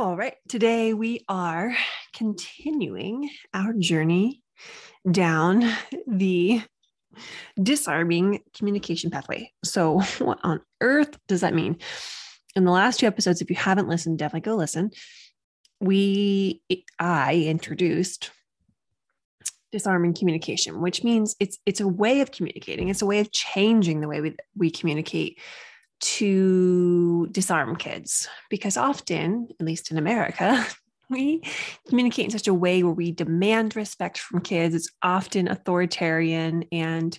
All right. Today we are continuing our journey down the disarming communication pathway. So, what on earth does that mean? In the last two episodes, if you haven't listened, definitely go listen. We, I introduced disarming communication, which means it's it's a way of communicating. It's a way of changing the way we we communicate to disarm kids because often, at least in America, we communicate in such a way where we demand respect from kids. It's often authoritarian. And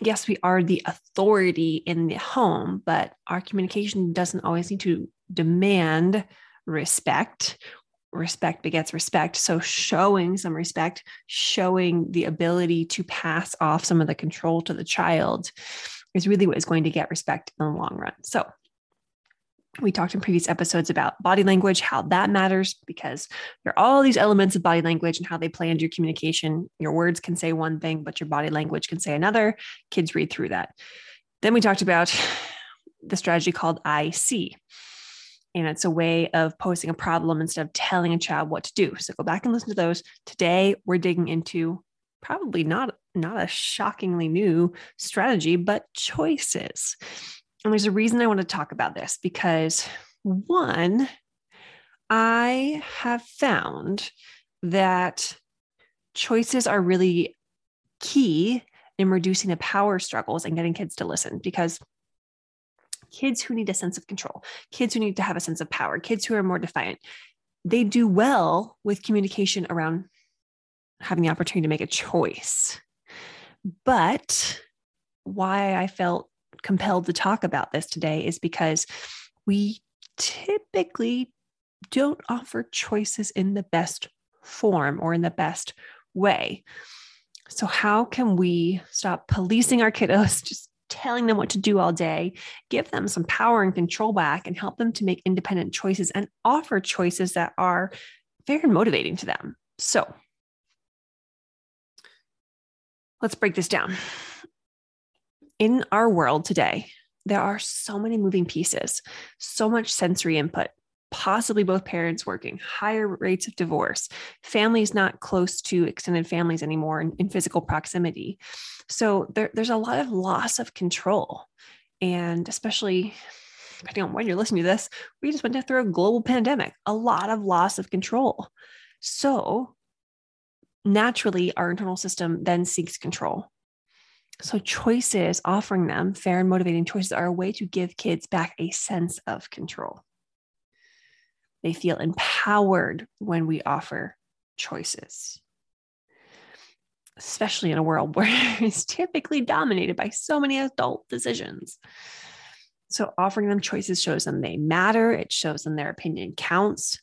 yes, we are the authority in the home, but our communication doesn't always need to demand respect. Respect begets respect. So, showing some respect, showing the ability to pass off some of the control to the child is really what is going to get respect in the long run. So, we talked in previous episodes about body language, how that matters because there are all these elements of body language and how they play into your communication. Your words can say one thing, but your body language can say another. Kids read through that. Then we talked about the strategy called I see. And it's a way of posing a problem instead of telling a child what to do. So go back and listen to those. Today, we're digging into probably not not a shockingly new strategy, but choices. And there's a reason I want to talk about this because one, I have found that choices are really key in reducing the power struggles and getting kids to listen because kids who need a sense of control, kids who need to have a sense of power, kids who are more defiant, they do well with communication around having the opportunity to make a choice. But why I felt compelled to talk about this today is because we typically don't offer choices in the best form or in the best way. So, how can we stop policing our kiddos, just telling them what to do all day, give them some power and control back, and help them to make independent choices and offer choices that are fair and motivating to them? So, Let's break this down. In our world today, there are so many moving pieces, so much sensory input, possibly both parents working, higher rates of divorce, families not close to extended families anymore in, in physical proximity. So there, there's a lot of loss of control. And especially depending on when you're listening to this, we just went through a global pandemic, a lot of loss of control. So naturally our internal system then seeks control. So, choices, offering them fair and motivating choices, are a way to give kids back a sense of control. They feel empowered when we offer choices, especially in a world where it's typically dominated by so many adult decisions. So, offering them choices shows them they matter. It shows them their opinion counts.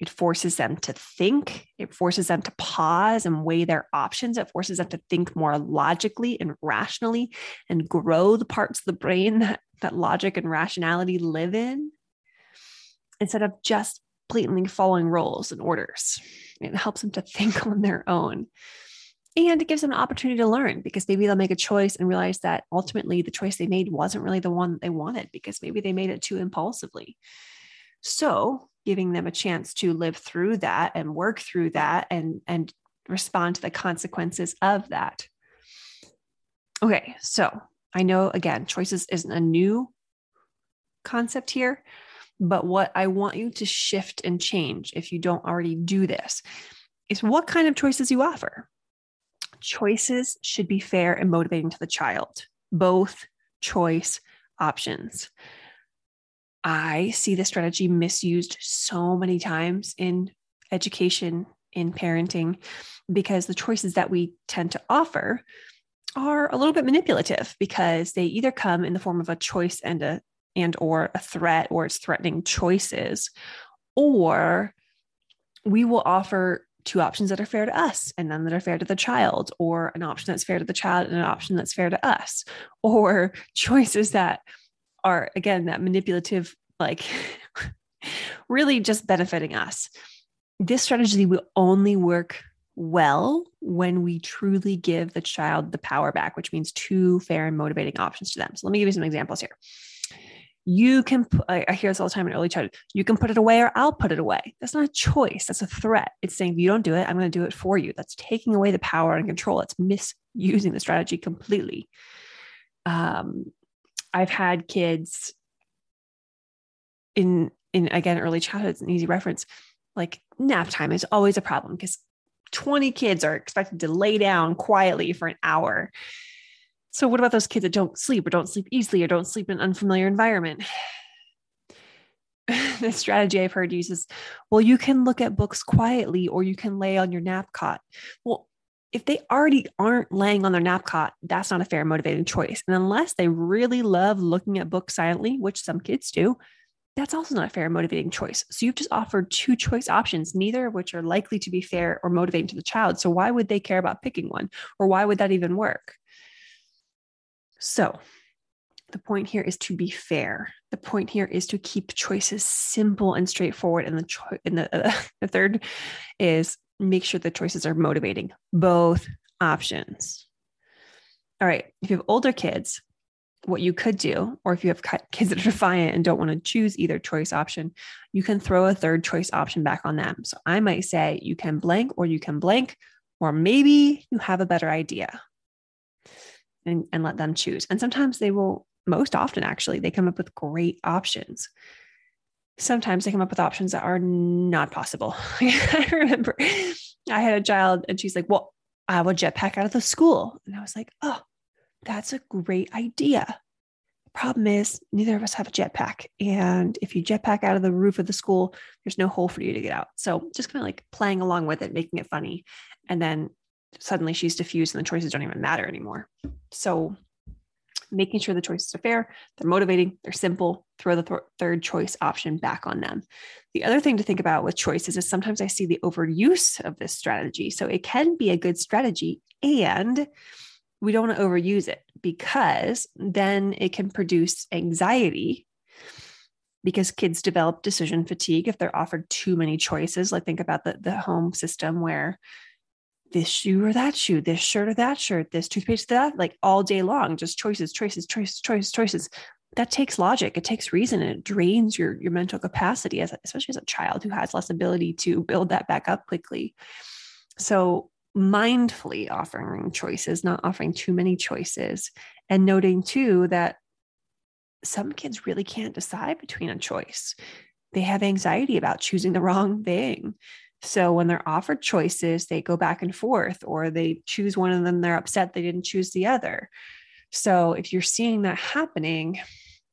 It forces them to think. It forces them to pause and weigh their options. It forces them to think more logically and rationally and grow the parts of the brain that, that logic and rationality live in instead of just blatantly following rules and orders. It helps them to think on their own. And it gives them an opportunity to learn because maybe they'll make a choice and realize that ultimately the choice they made wasn't really the one they wanted because maybe they made it too impulsively. So, giving them a chance to live through that and work through that and, and respond to the consequences of that. Okay, so I know again, choices isn't a new concept here, But what I want you to shift and change if you don't already do this is what kind of choices you offer. Choices should be fair and motivating to the child, both choice options. I see this strategy misused so many times in education, in parenting, because the choices that we tend to offer are a little bit manipulative because they either come in the form of a choice and a and or a threat or it's threatening choices or we will offer two options that are fair to us and none that are fair to the child or an option that's fair to the child and an option that's fair to us or choices that are again that manipulative like really just benefiting us this strategy will only work well when we truly give the child the power back, which means two fair and motivating options to them. So let me give you some examples here. You can, I hear this all the time in early childhood, you can put it away or I'll put it away. That's not a choice. That's a threat. It's saying, if you don't do it, I'm going to do it for you. That's taking away the power and control. It's misusing the strategy completely. Um, I've had kids in, in again, early childhood, it's an easy reference. Like nap time is always a problem because 20 kids are expected to lay down quietly for an hour. So, what about those kids that don't sleep or don't sleep easily or don't sleep in an unfamiliar environment? the strategy I've heard uses, well, you can look at books quietly or you can lay on your nap cot. Well, if they already aren't laying on their nap cot, that's not a fair motivating choice. And unless they really love looking at books silently, which some kids do, that's also not a fair motivating choice. So you've just offered two choice options, neither of which are likely to be fair or motivating to the child. So why would they care about picking one? Or why would that even work? So the point here is to be fair. The point here is to keep choices simple and straightforward. And the, cho- and the, uh, the third is make sure the choices are motivating, both options. All right. If you have older kids, what you could do, or if you have kids that are defiant and don't want to choose either choice option, you can throw a third choice option back on them. So I might say you can blank or you can blank, or maybe you have a better idea and, and let them choose. And sometimes they will, most often actually, they come up with great options. Sometimes they come up with options that are not possible. I remember I had a child and she's like, Well, I will jetpack out of the school. And I was like, Oh, that's a great idea. The problem is, neither of us have a jetpack. And if you jetpack out of the roof of the school, there's no hole for you to get out. So just kind of like playing along with it, making it funny. And then suddenly she's diffused and the choices don't even matter anymore. So making sure the choices are fair, they're motivating, they're simple, throw the th- third choice option back on them. The other thing to think about with choices is sometimes I see the overuse of this strategy. So it can be a good strategy and we don't want to overuse it because then it can produce anxiety because kids develop decision fatigue if they're offered too many choices. Like think about the, the home system where this shoe or that shoe, this shirt or that shirt, this toothpaste, that, like all day long, just choices, choices, choices, choices, choices. That takes logic. It takes reason and it drains your, your mental capacity as especially as a child who has less ability to build that back up quickly. So mindfully offering choices, not offering too many choices, and noting too that some kids really can't decide between a choice. They have anxiety about choosing the wrong thing. So when they're offered choices, they go back and forth, or they choose one and then they're upset they didn't choose the other. So if you're seeing that happening,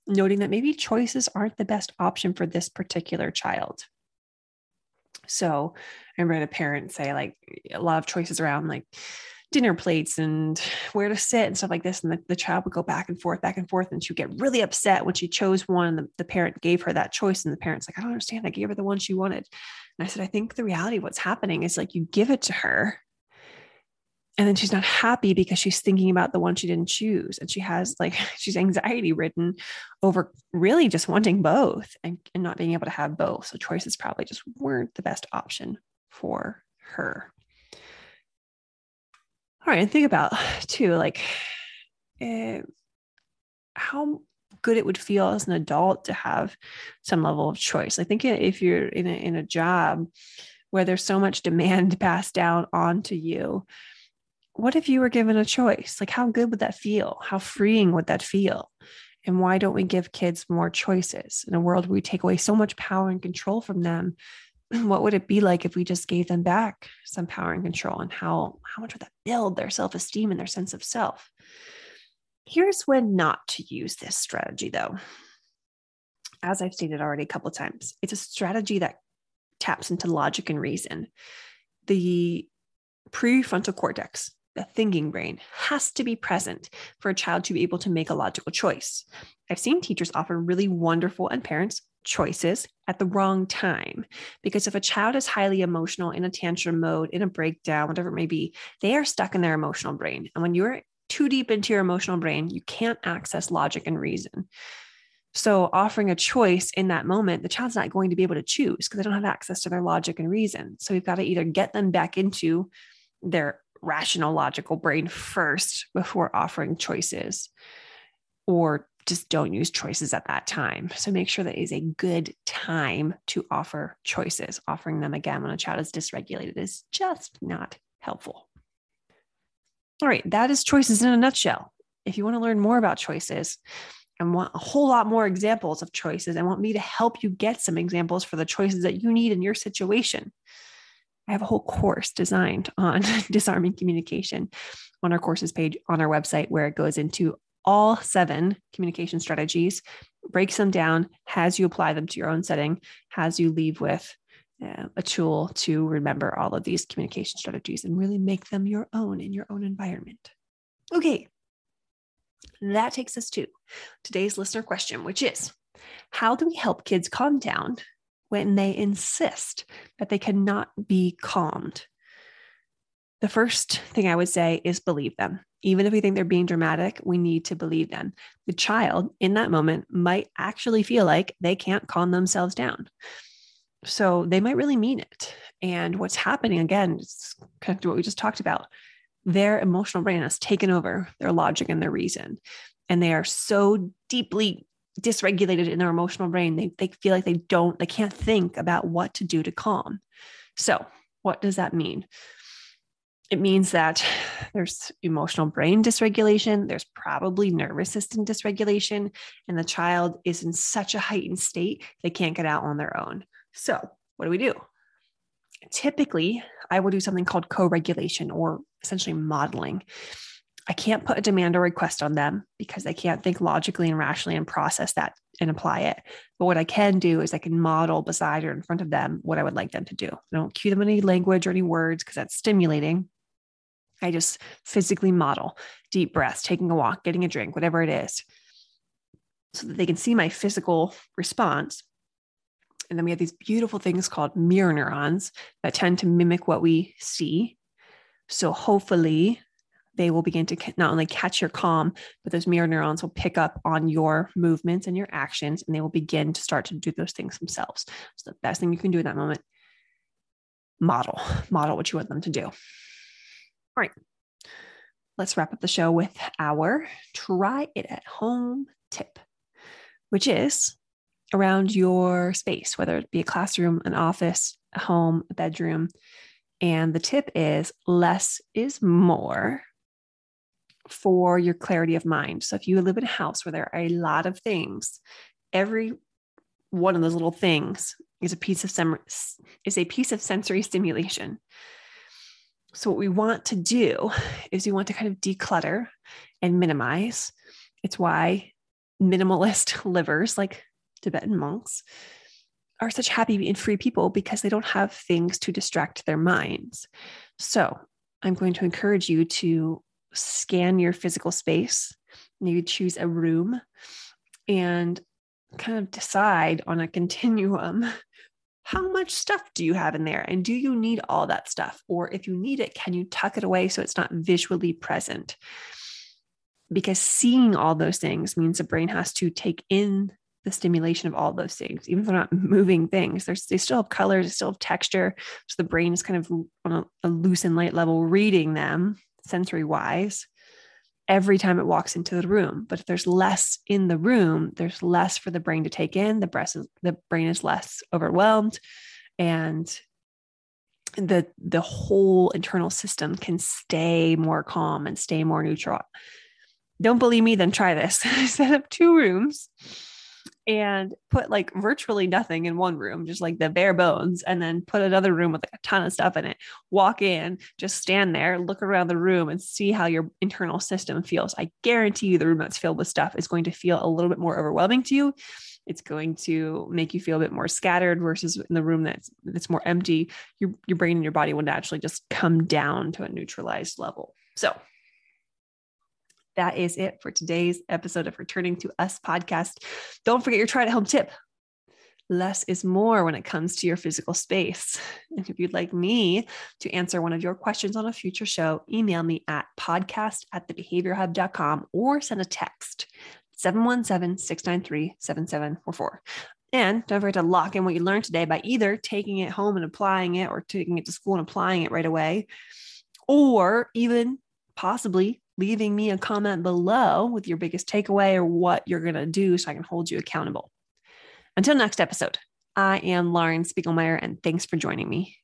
noting that maybe choices aren't the best option for this particular child. So I remember a parent say like a lot of choices around like dinner plates and where to sit and stuff like this. And the, the child would go back and forth, back and forth. And she would get really upset when she chose one. And the, the parent gave her that choice. And the parent's like, I don't understand. I gave her the one she wanted. And I said, I think the reality of what's happening is like you give it to her and then she's not happy because she's thinking about the one she didn't choose and she has like she's anxiety ridden over really just wanting both and, and not being able to have both so choices probably just weren't the best option for her all right and think about too like uh, how good it would feel as an adult to have some level of choice i think if you're in a, in a job where there's so much demand passed down onto you what if you were given a choice? Like, how good would that feel? How freeing would that feel? And why don't we give kids more choices in a world where we take away so much power and control from them? What would it be like if we just gave them back some power and control? And how, how much would that build their self esteem and their sense of self? Here's when not to use this strategy, though. As I've stated already a couple of times, it's a strategy that taps into logic and reason. The prefrontal cortex, the thinking brain, has to be present for a child to be able to make a logical choice. I've seen teachers offer really wonderful and parents choices at the wrong time. Because if a child is highly emotional in a tantrum mode, in a breakdown, whatever it may be, they are stuck in their emotional brain. And when you're too deep into your emotional brain, you can't access logic and reason. So, offering a choice in that moment, the child's not going to be able to choose because they don't have access to their logic and reason. So, we've got to either get them back into their rational, logical brain first before offering choices, or just don't use choices at that time. So, make sure that is a good time to offer choices. Offering them again when a child is dysregulated is just not helpful. All right, that is choices in a nutshell. If you want to learn more about choices, and want a whole lot more examples of choices and want me to help you get some examples for the choices that you need in your situation. I have a whole course designed on disarming communication on our courses page on our website where it goes into all seven communication strategies, breaks them down, has you apply them to your own setting, has you leave with uh, a tool to remember all of these communication strategies and really make them your own in your own environment. Okay, that takes us to today's listener question, which is How do we help kids calm down when they insist that they cannot be calmed? The first thing I would say is believe them. Even if we think they're being dramatic, we need to believe them. The child in that moment might actually feel like they can't calm themselves down. So they might really mean it. And what's happening again, it's kind of what we just talked about their emotional brain has taken over their logic and their reason. And they are so deeply dysregulated in their emotional brain, they, they feel like they don't, they can't think about what to do to calm. So, what does that mean? It means that there's emotional brain dysregulation, there's probably nervous system dysregulation, and the child is in such a heightened state, they can't get out on their own. So, what do we do? Typically, I will do something called co regulation or essentially modeling. I can't put a demand or request on them because they can't think logically and rationally and process that and apply it. But what I can do is I can model beside or in front of them what I would like them to do. I don't cue them any language or any words because that's stimulating. I just physically model deep breaths, taking a walk, getting a drink, whatever it is, so that they can see my physical response and then we have these beautiful things called mirror neurons that tend to mimic what we see. So hopefully they will begin to not only catch your calm, but those mirror neurons will pick up on your movements and your actions, and they will begin to start to do those things themselves. So the best thing you can do in that moment, model, model what you want them to do. All right. Let's wrap up the show with our try it at home tip, which is around your space, whether it be a classroom, an office, a home, a bedroom. And the tip is less is more for your clarity of mind. So if you live in a house where there are a lot of things, every one of those little things is a piece of sem- is a piece of sensory stimulation. So what we want to do is we want to kind of declutter and minimize. It's why minimalist livers like Tibetan monks are such happy and free people because they don't have things to distract their minds. So I'm going to encourage you to scan your physical space, maybe choose a room and kind of decide on a continuum how much stuff do you have in there and do you need all that stuff or if you need it can you tuck it away so it's not visually present because seeing all those things means the brain has to take in the stimulation of all those things, even if they're not moving things. They still have colors, they still have texture. So the brain is kind of on a, a loose and light level reading them sensory wise every time it walks into the room. But if there's less in the room, there's less for the brain to take in. The breast is, the brain is less overwhelmed, and the the whole internal system can stay more calm and stay more neutral don't believe me, then try this. Set up two rooms and put like virtually nothing in one room, just like the bare bones, and then put another room with like a ton of stuff in it. Walk in, just stand there, look around the room, and see how your internal system feels. I guarantee you, the room that's filled with stuff is going to feel a little bit more overwhelming to you. It's going to make you feel a bit more scattered versus in the room that's that's more empty. Your your brain and your body will naturally just come down to a neutralized level. So that is it for today's episode of Returning to Us podcast. Don't forget your try at home tip. Less is more when it comes to your physical space. And if you'd like me to answer one of your questions on a future show, email me at podcast at thebehaviorhub.com or send a text 717 693 7744. And don't forget to lock in what you learned today by either taking it home and applying it or taking it to school and applying it right away, or even possibly leaving me a comment below with your biggest takeaway or what you're going to do so I can hold you accountable. Until next episode, I am Lauren Spiegelmeier, and thanks for joining me.